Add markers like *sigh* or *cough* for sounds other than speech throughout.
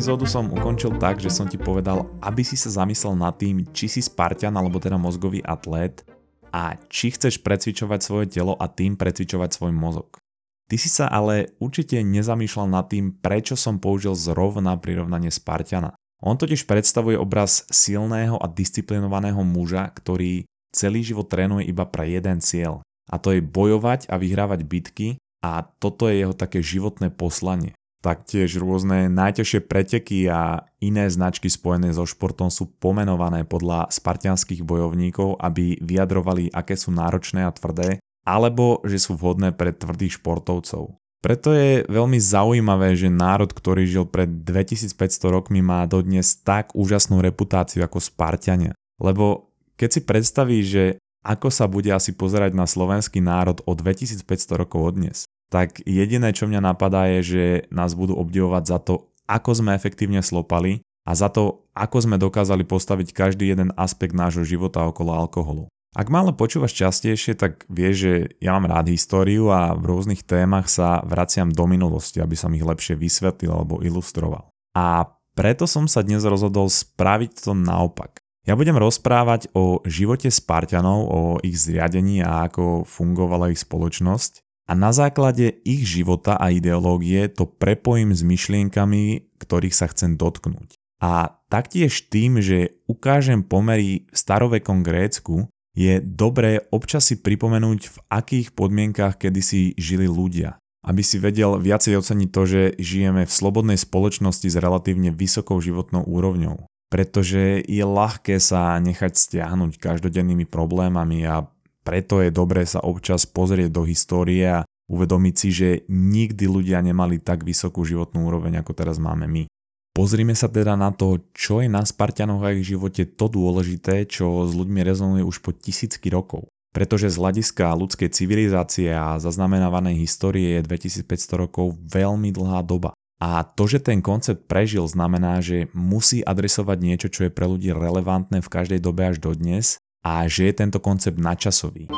epizódu som ukončil tak, že som ti povedal, aby si sa zamyslel nad tým, či si Spartan alebo teda mozgový atlét a či chceš precvičovať svoje telo a tým precvičovať svoj mozog. Ty si sa ale určite nezamýšľal nad tým, prečo som použil zrovna prirovnanie Spartana. On totiž predstavuje obraz silného a disciplinovaného muža, ktorý celý život trénuje iba pre jeden cieľ. A to je bojovať a vyhrávať bitky a toto je jeho také životné poslanie. Taktiež rôzne najťažšie preteky a iné značky spojené so športom sú pomenované podľa spartianských bojovníkov, aby vyjadrovali, aké sú náročné a tvrdé, alebo že sú vhodné pre tvrdých športovcov. Preto je veľmi zaujímavé, že národ, ktorý žil pred 2500 rokmi, má dodnes tak úžasnú reputáciu ako Spartiania. Lebo keď si predstavíš, že ako sa bude asi pozerať na slovenský národ o 2500 rokov od dnes, tak jediné, čo mňa napadá je, že nás budú obdivovať za to, ako sme efektívne slopali a za to, ako sme dokázali postaviť každý jeden aspekt nášho života okolo alkoholu. Ak ma ale počúvaš častejšie, tak vieš, že ja mám rád históriu a v rôznych témach sa vraciam do minulosti, aby som ich lepšie vysvetlil alebo ilustroval. A preto som sa dnes rozhodol spraviť to naopak. Ja budem rozprávať o živote Spartanov, o ich zriadení a ako fungovala ich spoločnosť a na základe ich života a ideológie to prepojím s myšlienkami, ktorých sa chcem dotknúť. A taktiež tým, že ukážem pomery v starovekom Grécku, je dobré občas si pripomenúť, v akých podmienkach kedysi žili ľudia. Aby si vedel viacej oceniť to, že žijeme v slobodnej spoločnosti s relatívne vysokou životnou úrovňou. Pretože je ľahké sa nechať stiahnuť každodennými problémami a preto je dobré sa občas pozrieť do histórie a uvedomiť si, že nikdy ľudia nemali tak vysokú životnú úroveň, ako teraz máme my. Pozrime sa teda na to, čo je na Spartianoch a ich živote to dôležité, čo s ľuďmi rezonuje už po tisícky rokov. Pretože z hľadiska ľudskej civilizácie a zaznamenávanej histórie je 2500 rokov veľmi dlhá doba. A to, že ten koncept prežil, znamená, že musí adresovať niečo, čo je pre ľudí relevantné v každej dobe až do dnes a že je tento koncept nadčasový.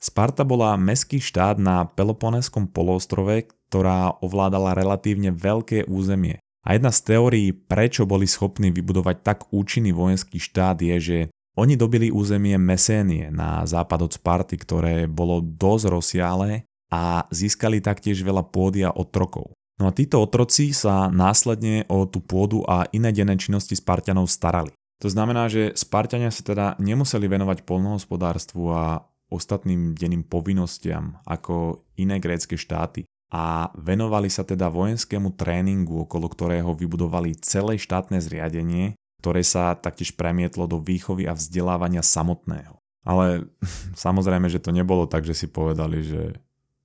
Sparta bola meský štát na Peloponéskom poloostrove, ktorá ovládala relatívne veľké územie. A jedna z teórií, prečo boli schopní vybudovať tak účinný vojenský štát je, že oni dobili územie Mesénie na západ od Sparty, ktoré bolo dosť rozsiahle a získali taktiež veľa pôdy a otrokov. No a títo otroci sa následne o tú pôdu a iné denné činnosti Spartianov starali. To znamená, že Spartania sa teda nemuseli venovať polnohospodárstvu a ostatným denným povinnostiam ako iné grécké štáty a venovali sa teda vojenskému tréningu, okolo ktorého vybudovali celé štátne zriadenie, ktoré sa taktiež premietlo do výchovy a vzdelávania samotného. Ale *laughs* samozrejme, že to nebolo tak, že si povedali, že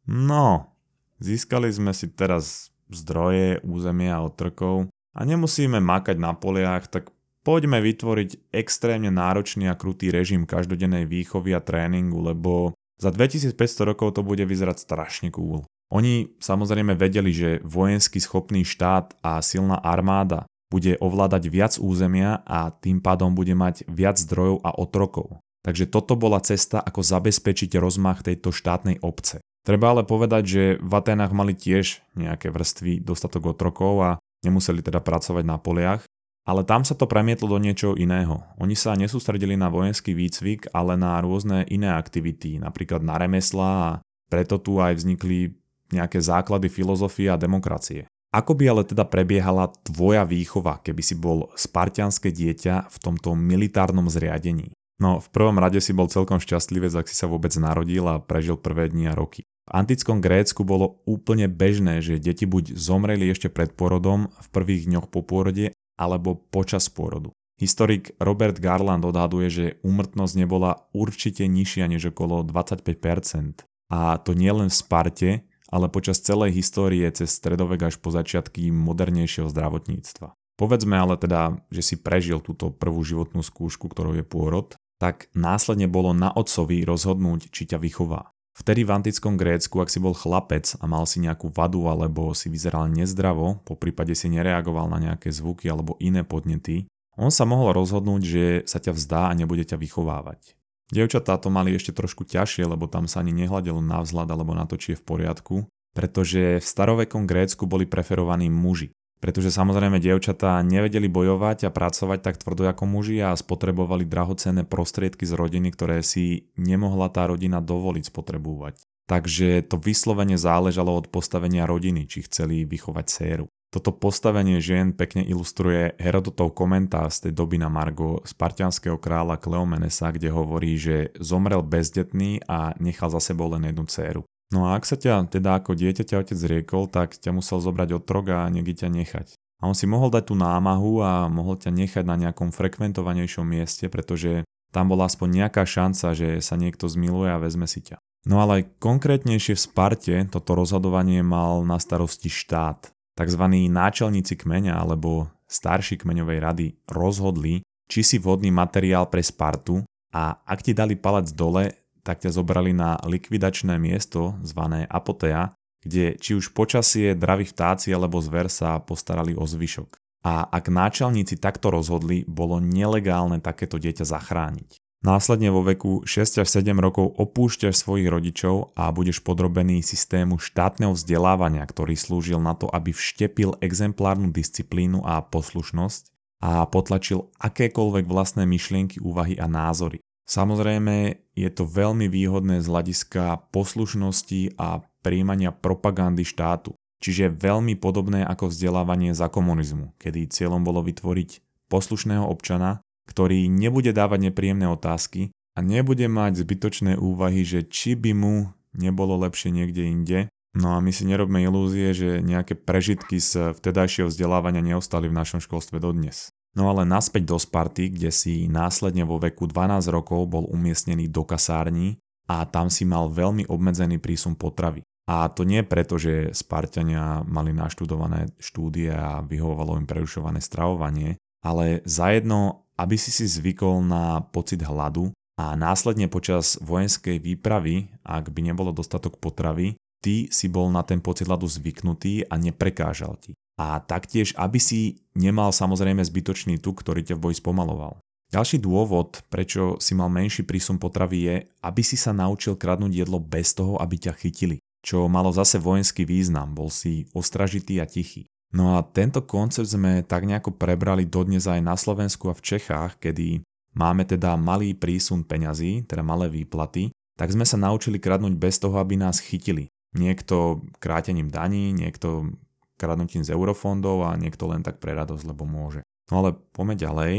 no, získali sme si teraz zdroje, územia a otrkov a nemusíme makať na poliach, tak poďme vytvoriť extrémne náročný a krutý režim každodennej výchovy a tréningu, lebo za 2500 rokov to bude vyzerať strašne cool. Oni samozrejme vedeli, že vojenský schopný štát a silná armáda bude ovládať viac územia a tým pádom bude mať viac zdrojov a otrokov. Takže toto bola cesta, ako zabezpečiť rozmach tejto štátnej obce. Treba ale povedať, že v Atenách mali tiež nejaké vrstvy dostatok otrokov a nemuseli teda pracovať na poliach, ale tam sa to premietlo do niečoho iného. Oni sa nesústredili na vojenský výcvik, ale na rôzne iné aktivity, napríklad na remesla a preto tu aj vznikli nejaké základy filozofie a demokracie. Ako by ale teda prebiehala tvoja výchova, keby si bol spartianské dieťa v tomto militárnom zriadení? No, v prvom rade si bol celkom šťastlivec, ak si sa vôbec narodil a prežil prvé dni a roky. V antickom Grécku bolo úplne bežné, že deti buď zomreli ešte pred porodom, v prvých dňoch po pôrode, alebo počas pôrodu. Historik Robert Garland odhaduje, že úmrtnosť nebola určite nižšia než okolo 25%. A to nie len v Sparte, ale počas celej histórie cez stredovek až po začiatky modernejšieho zdravotníctva. Povedzme ale teda, že si prežil túto prvú životnú skúšku, ktorou je pôrod, tak následne bolo na otcovi rozhodnúť, či ťa vychová. Vtedy v antickom Grécku, ak si bol chlapec a mal si nejakú vadu alebo si vyzeral nezdravo, po prípade si nereagoval na nejaké zvuky alebo iné podnety, on sa mohol rozhodnúť, že sa ťa vzdá a nebude ťa vychovávať. Dievčatá to mali ešte trošku ťažšie, lebo tam sa ani nehľadelo na vzhľad alebo na to, či je v poriadku, pretože v starovekom Grécku boli preferovaní muži. Pretože samozrejme dievčatá nevedeli bojovať a pracovať tak tvrdo ako muži a spotrebovali drahocenné prostriedky z rodiny, ktoré si nemohla tá rodina dovoliť spotrebovať. Takže to vyslovene záležalo od postavenia rodiny, či chceli vychovať séru. Toto postavenie žien pekne ilustruje Herodotov komentár z tej doby na Margo spartianského kráľa Kleomenesa, kde hovorí, že zomrel bezdetný a nechal za sebou len jednu dceru. No a ak sa ťa teda ako dieťa ťa otec riekol, tak ťa musel zobrať trog a niekde ťa nechať. A on si mohol dať tú námahu a mohol ťa nechať na nejakom frekventovanejšom mieste, pretože tam bola aspoň nejaká šanca, že sa niekto zmiluje a vezme si ťa. No ale konkrétnejšie v Sparte toto rozhodovanie mal na starosti štát tzv. náčelníci kmeňa alebo starší kmeňovej rady rozhodli, či si vhodný materiál pre Spartu a ak ti dali palec dole, tak ťa zobrali na likvidačné miesto zvané Apotea, kde či už počasie, draví vtáci alebo zver sa postarali o zvyšok. A ak náčelníci takto rozhodli, bolo nelegálne takéto dieťa zachrániť. Následne vo veku 6 až 7 rokov opúšťaš svojich rodičov a budeš podrobený systému štátneho vzdelávania, ktorý slúžil na to, aby vštepil exemplárnu disciplínu a poslušnosť a potlačil akékoľvek vlastné myšlienky, úvahy a názory. Samozrejme, je to veľmi výhodné z hľadiska poslušnosti a príjmania propagandy štátu, čiže veľmi podobné ako vzdelávanie za komunizmu, kedy cieľom bolo vytvoriť poslušného občana, ktorý nebude dávať nepríjemné otázky a nebude mať zbytočné úvahy, že či by mu nebolo lepšie niekde inde. No a my si nerobme ilúzie, že nejaké prežitky z vtedajšieho vzdelávania neostali v našom školstve dodnes. No ale naspäť do Sparty, kde si následne vo veku 12 rokov bol umiestnený do kasární a tam si mal veľmi obmedzený prísun potravy. A to nie preto, že Spartania mali naštudované štúdie a vyhovovalo im prerušované stravovanie, ale zajedno aby si si zvykol na pocit hladu a následne počas vojenskej výpravy, ak by nebolo dostatok potravy, ty si bol na ten pocit hladu zvyknutý a neprekážal ti. A taktiež, aby si nemal samozrejme zbytočný tuk, ktorý ťa v boji spomaloval. Ďalší dôvod, prečo si mal menší prísun potravy je, aby si sa naučil kradnúť jedlo bez toho, aby ťa chytili, čo malo zase vojenský význam, bol si ostražitý a tichý. No a tento koncept sme tak nejako prebrali dodnes aj na Slovensku a v Čechách, kedy máme teda malý prísun peňazí, teda malé výplaty, tak sme sa naučili kradnúť bez toho, aby nás chytili. Niekto krátením daní, niekto kradnutím z eurofondov a niekto len tak pre radosť, lebo môže. No ale poďme ďalej.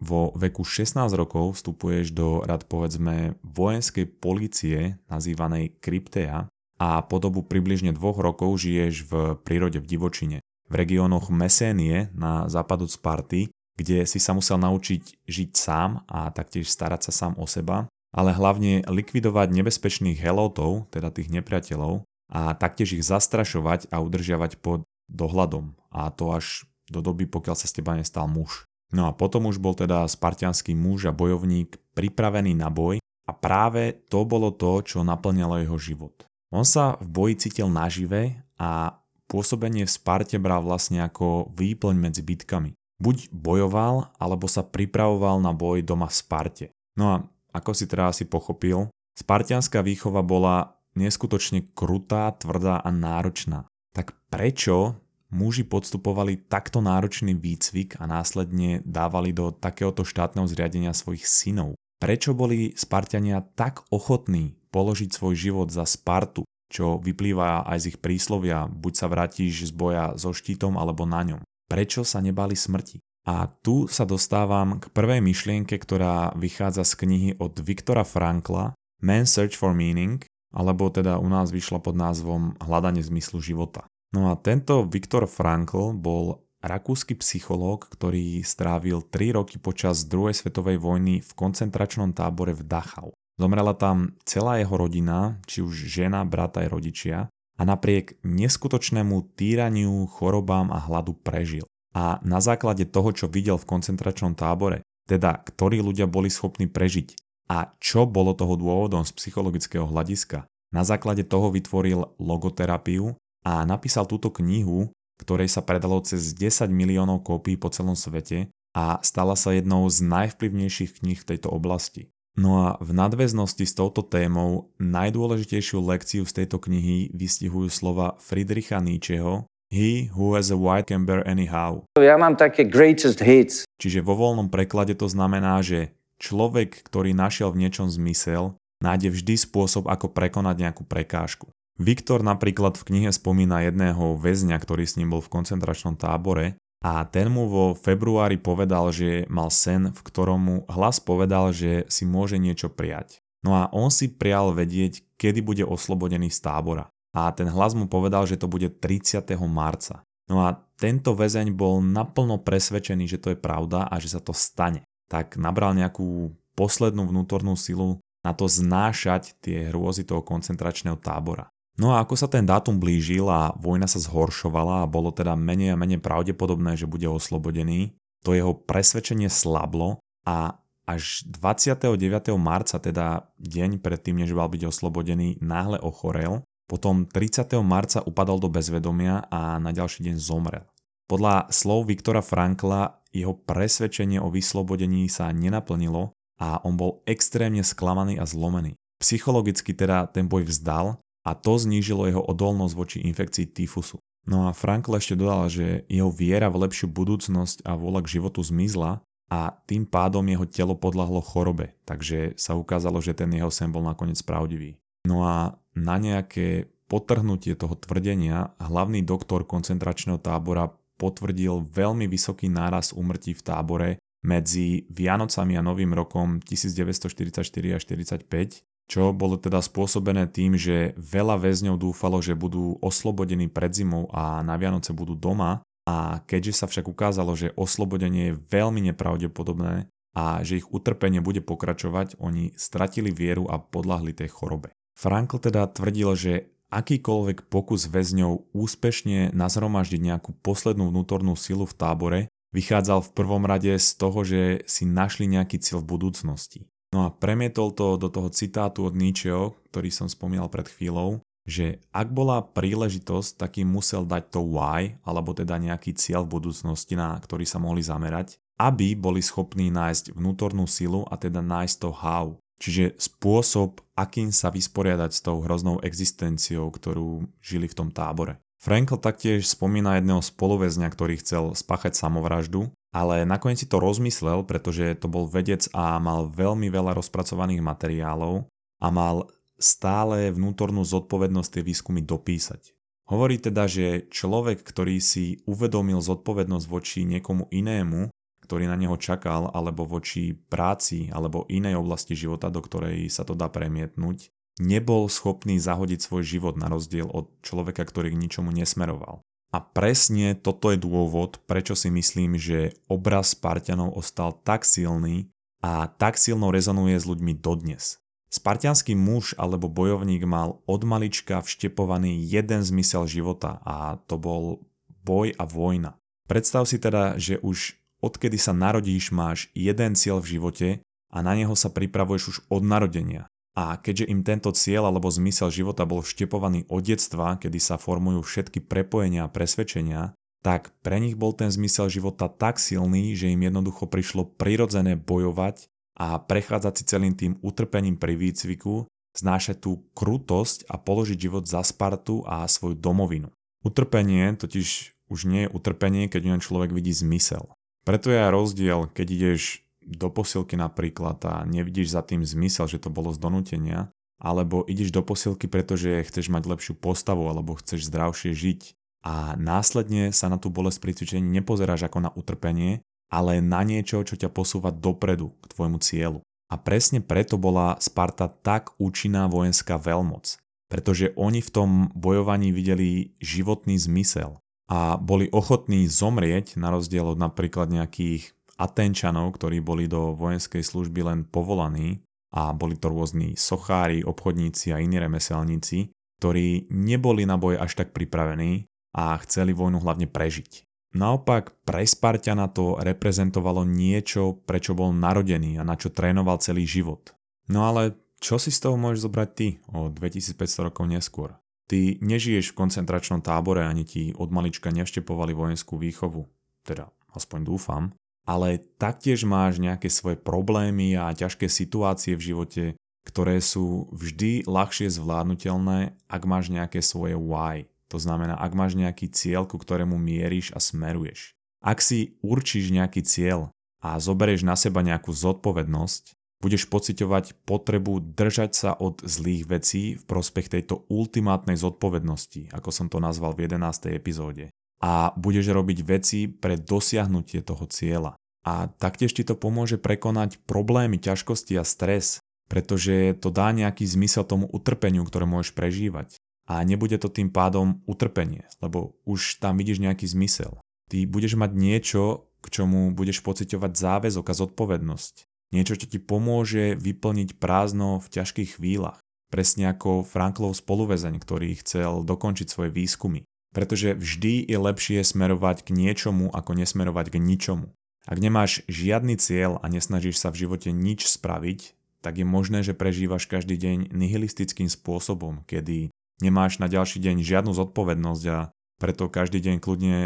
Vo veku 16 rokov vstupuješ do rad povedzme vojenskej policie nazývanej Kryptea a po dobu približne dvoch rokov žiješ v prírode v divočine v regiónoch Mesénie na západ od Sparty, kde si sa musel naučiť žiť sám a taktiež starať sa sám o seba, ale hlavne likvidovať nebezpečných helotov, teda tých nepriateľov, a taktiež ich zastrašovať a udržiavať pod dohľadom. A to až do doby, pokiaľ sa z teba nestal muž. No a potom už bol teda spartianský muž a bojovník pripravený na boj a práve to bolo to, čo naplňalo jeho život. On sa v boji cítil nažive a pôsobenie v Sparte bral vlastne ako výplň medzi bitkami. Buď bojoval, alebo sa pripravoval na boj doma v Sparte. No a ako si teda asi pochopil, spartianská výchova bola neskutočne krutá, tvrdá a náročná. Tak prečo muži podstupovali takto náročný výcvik a následne dávali do takéhoto štátneho zriadenia svojich synov? Prečo boli Spartania tak ochotní položiť svoj život za Spartu, čo vyplýva aj z ich príslovia, buď sa vrátiš z boja so štítom alebo na ňom. Prečo sa nebali smrti? A tu sa dostávam k prvej myšlienke, ktorá vychádza z knihy od Viktora Frankla Man's Search for Meaning, alebo teda u nás vyšla pod názvom Hľadanie zmyslu života. No a tento Viktor Frankl bol rakúsky psychológ, ktorý strávil 3 roky počas druhej svetovej vojny v koncentračnom tábore v Dachau. Zomrela tam celá jeho rodina, či už žena, brat aj rodičia a napriek neskutočnému týraniu, chorobám a hladu prežil. A na základe toho, čo videl v koncentračnom tábore, teda ktorí ľudia boli schopní prežiť a čo bolo toho dôvodom z psychologického hľadiska, na základe toho vytvoril logoterapiu a napísal túto knihu, ktorej sa predalo cez 10 miliónov kópií po celom svete a stala sa jednou z najvplyvnejších kníh v tejto oblasti. No a v nadväznosti s touto témou najdôležitejšiu lekciu z tejto knihy vystihujú slova Friedricha Nietzscheho He who has a white can bear anyhow. Ja mám také greatest hits. Čiže vo voľnom preklade to znamená, že človek, ktorý našiel v niečom zmysel, nájde vždy spôsob, ako prekonať nejakú prekážku. Viktor napríklad v knihe spomína jedného väzňa, ktorý s ním bol v koncentračnom tábore a ten mu vo februári povedal, že mal sen, v ktorom mu hlas povedal, že si môže niečo prijať. No a on si prial vedieť, kedy bude oslobodený z tábora a ten hlas mu povedal, že to bude 30. marca. No a tento väzeň bol naplno presvedčený, že to je pravda a že sa to stane. Tak nabral nejakú poslednú vnútornú silu na to znášať tie hrôzy toho koncentračného tábora. No a ako sa ten dátum blížil a vojna sa zhoršovala a bolo teda menej a menej pravdepodobné, že bude oslobodený, to jeho presvedčenie slablo a až 29. marca, teda deň predtým, než mal byť oslobodený, náhle ochorel potom 30. marca upadol do bezvedomia a na ďalší deň zomrel. Podľa slov Viktora Frankla jeho presvedčenie o vyslobodení sa nenaplnilo a on bol extrémne sklamaný a zlomený. Psychologicky teda ten boj vzdal a to znížilo jeho odolnosť voči infekcii tyfusu. No a Frankl ešte dodal, že jeho viera v lepšiu budúcnosť a vôľa k životu zmizla a tým pádom jeho telo podľahlo chorobe, takže sa ukázalo, že ten jeho sen bol nakoniec pravdivý. No a na nejaké potrhnutie toho tvrdenia hlavný doktor koncentračného tábora potvrdil veľmi vysoký náraz úmrtí v tábore medzi Vianocami a Novým rokom 1944 a 45, čo bolo teda spôsobené tým, že veľa väzňov dúfalo, že budú oslobodení pred zimou a na Vianoce budú doma a keďže sa však ukázalo, že oslobodenie je veľmi nepravdepodobné a že ich utrpenie bude pokračovať, oni stratili vieru a podľahli tej chorobe. Frankl teda tvrdil, že akýkoľvek pokus väzňov úspešne nazhromaždiť nejakú poslednú vnútornú silu v tábore vychádzal v prvom rade z toho, že si našli nejaký cieľ v budúcnosti. No a premietol to do toho citátu od Nietzscheho, ktorý som spomínal pred chvíľou, že ak bola príležitosť, tak im musel dať to why, alebo teda nejaký cieľ v budúcnosti, na ktorý sa mohli zamerať, aby boli schopní nájsť vnútornú silu a teda nájsť to how, Čiže spôsob, akým sa vysporiadať s tou hroznou existenciou, ktorú žili v tom tábore. Frankl taktiež spomína jedného spoluväzňa, ktorý chcel spáchať samovraždu, ale nakoniec si to rozmyslel, pretože to bol vedec a mal veľmi veľa rozpracovaných materiálov a mal stále vnútornú zodpovednosť tie výskumy dopísať. Hovorí teda, že človek, ktorý si uvedomil zodpovednosť voči niekomu inému, ktorý na neho čakal, alebo voči práci alebo inej oblasti života, do ktorej sa to dá premietnúť, nebol schopný zahodiť svoj život na rozdiel od človeka, ktorý k ničomu nesmeroval. A presne toto je dôvod, prečo si myslím, že obraz Spartanov ostal tak silný a tak silno rezonuje s ľuďmi dodnes. Spartianský muž alebo bojovník mal od malička vštepovaný jeden zmysel života a to bol boj a vojna. Predstav si teda, že už Odkedy sa narodíš, máš jeden cieľ v živote a na neho sa pripravuješ už od narodenia. A keďže im tento cieľ alebo zmysel života bol vštepovaný od detstva, kedy sa formujú všetky prepojenia a presvedčenia, tak pre nich bol ten zmysel života tak silný, že im jednoducho prišlo prirodzené bojovať a prechádzať si celým tým utrpením pri výcviku, znášať tú krutosť a položiť život za Spartu a svoju domovinu. Utrpenie totiž už nie je utrpenie, keď len človek vidí zmysel. Preto je aj rozdiel, keď ideš do posilky napríklad a nevidíš za tým zmysel, že to bolo z donútenia, alebo ideš do posilky, pretože chceš mať lepšiu postavu alebo chceš zdravšie žiť a následne sa na tú bolesť pri cvičení nepozeráš ako na utrpenie, ale na niečo, čo ťa posúva dopredu k tvojmu cieľu. A presne preto bola Sparta tak účinná vojenská veľmoc, pretože oni v tom bojovaní videli životný zmysel a boli ochotní zomrieť na rozdiel od napríklad nejakých Atenčanov, ktorí boli do vojenskej služby len povolaní a boli to rôzni sochári, obchodníci a iní remeselníci, ktorí neboli na boj až tak pripravení a chceli vojnu hlavne prežiť. Naopak pre Spartiana to reprezentovalo niečo, prečo bol narodený a na čo trénoval celý život. No ale čo si z toho môžeš zobrať ty o 2500 rokov neskôr? Ty nežiješ v koncentračnom tábore, ani ti od malička nevštepovali vojenskú výchovu. Teda, aspoň dúfam. ale taktiež máš nejaké svoje problémy a ťažké situácie v živote, ktoré sú vždy ľahšie zvládnutelné, ak máš nejaké svoje why. To znamená, ak máš nejaký cieľ, ku ktorému mieríš a smeruješ. Ak si určíš nejaký cieľ a zoberieš na seba nejakú zodpovednosť, budeš pociťovať potrebu držať sa od zlých vecí v prospech tejto ultimátnej zodpovednosti, ako som to nazval v 11. epizóde. A budeš robiť veci pre dosiahnutie toho cieľa. A taktiež ti to pomôže prekonať problémy, ťažkosti a stres, pretože to dá nejaký zmysel tomu utrpeniu, ktoré môžeš prežívať. A nebude to tým pádom utrpenie, lebo už tam vidíš nejaký zmysel. Ty budeš mať niečo, k čomu budeš pociťovať záväzok a zodpovednosť. Niečo, čo ti pomôže vyplniť prázdno v ťažkých chvíľach. Presne ako Franklov spoluvezeň, ktorý chcel dokončiť svoje výskumy. Pretože vždy je lepšie smerovať k niečomu, ako nesmerovať k ničomu. Ak nemáš žiadny cieľ a nesnažíš sa v živote nič spraviť, tak je možné, že prežívaš každý deň nihilistickým spôsobom, kedy nemáš na ďalší deň žiadnu zodpovednosť a preto každý deň kľudne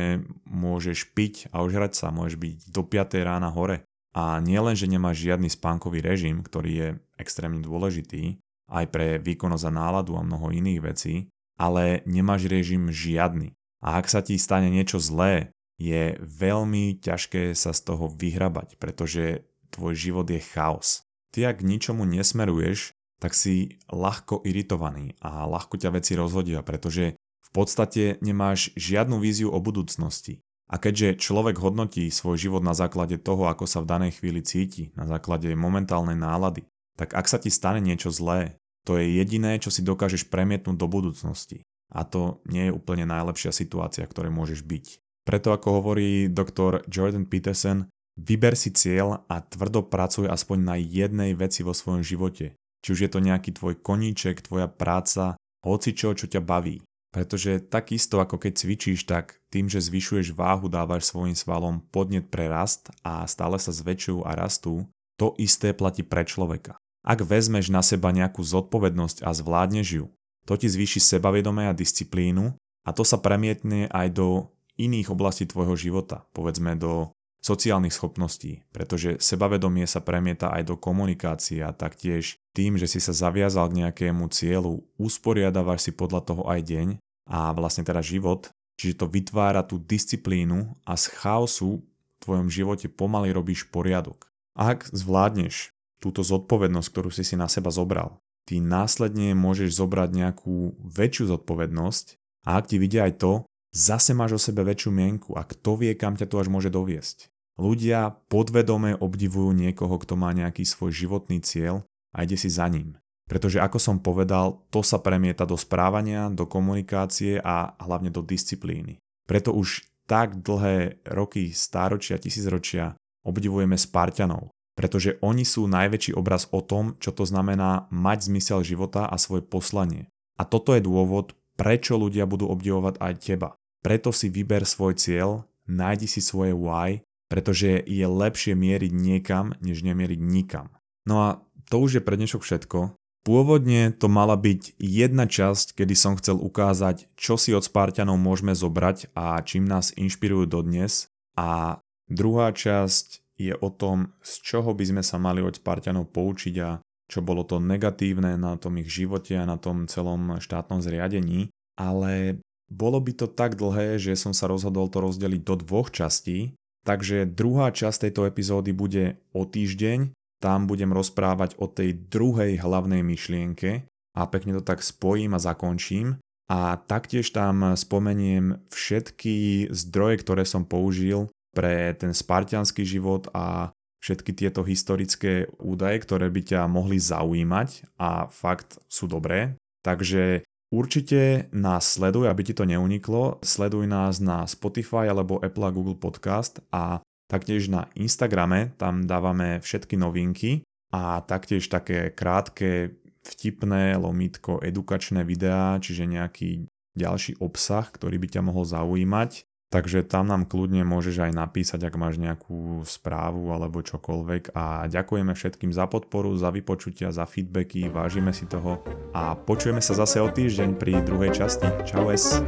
môžeš piť a ožrať sa, môžeš byť do 5 rána hore. A nielen, že nemáš žiadny spánkový režim, ktorý je extrémne dôležitý, aj pre výkonnosť a náladu a mnoho iných vecí, ale nemáš režim žiadny. A ak sa ti stane niečo zlé, je veľmi ťažké sa z toho vyhrabať, pretože tvoj život je chaos. Ty ak ničomu nesmeruješ, tak si ľahko iritovaný a ľahko ťa veci rozhodia, pretože v podstate nemáš žiadnu víziu o budúcnosti. A keďže človek hodnotí svoj život na základe toho, ako sa v danej chvíli cíti, na základe momentálnej nálady, tak ak sa ti stane niečo zlé, to je jediné, čo si dokážeš premietnúť do budúcnosti. A to nie je úplne najlepšia situácia, ktorej môžeš byť. Preto ako hovorí doktor Jordan Peterson, vyber si cieľ a tvrdo pracuj aspoň na jednej veci vo svojom živote. Či už je to nejaký tvoj koníček, tvoja práca, hoci čo, čo ťa baví. Pretože takisto ako keď cvičíš, tak tým, že zvyšuješ váhu, dávaš svojim svalom podnet pre rast a stále sa zväčšujú a rastú, to isté platí pre človeka. Ak vezmeš na seba nejakú zodpovednosť a zvládneš ju, to ti zvýši sebavedomie a disciplínu a to sa premietne aj do iných oblastí tvojho života, povedzme do sociálnych schopností, pretože sebavedomie sa premieta aj do komunikácie a taktiež tým, že si sa zaviazal k nejakému cieľu, usporiadávaš si podľa toho aj deň a vlastne teda život, čiže to vytvára tú disciplínu a z chaosu v tvojom živote pomaly robíš poriadok. Ak zvládneš túto zodpovednosť, ktorú si si na seba zobral, ty následne môžeš zobrať nejakú väčšiu zodpovednosť a ak ti vidia aj to, zase máš o sebe väčšiu mienku a kto vie, kam ťa to až môže doviesť. Ľudia podvedome obdivujú niekoho, kto má nejaký svoj životný cieľ a ide si za ním. Pretože ako som povedal, to sa premieta do správania, do komunikácie a hlavne do disciplíny. Preto už tak dlhé roky, stáročia, tisícročia obdivujeme Spartanov, pretože oni sú najväčší obraz o tom, čo to znamená mať zmysel života a svoje poslanie. A toto je dôvod, prečo ľudia budú obdivovať aj teba. Preto si vyber svoj cieľ, nájdi si svoje why pretože je lepšie mieriť niekam, než nemieriť nikam. No a to už je pre dnešok všetko. Pôvodne to mala byť jedna časť, kedy som chcel ukázať, čo si od Spartanov môžeme zobrať a čím nás inšpirujú dodnes. A druhá časť je o tom, z čoho by sme sa mali od Spartanov poučiť a čo bolo to negatívne na tom ich živote a na tom celom štátnom zriadení. Ale bolo by to tak dlhé, že som sa rozhodol to rozdeliť do dvoch častí Takže druhá časť tejto epizódy bude o týždeň, tam budem rozprávať o tej druhej hlavnej myšlienke a pekne to tak spojím a zakončím. A taktiež tam spomeniem všetky zdroje, ktoré som použil pre ten spartianský život a všetky tieto historické údaje, ktoré by ťa mohli zaujímať a fakt sú dobré. Takže Určite nás sleduj, aby ti to neuniklo. Sleduj nás na Spotify alebo Apple a Google Podcast a taktiež na Instagrame, tam dávame všetky novinky a taktiež také krátke, vtipné, lomítko, edukačné videá, čiže nejaký ďalší obsah, ktorý by ťa mohol zaujímať. Takže tam nám kľudne môžeš aj napísať, ak máš nejakú správu alebo čokoľvek. A ďakujeme všetkým za podporu, za vypočutia, za feedbacky, vážime si toho a počujeme sa zase o týždeň pri druhej časti. Čau es!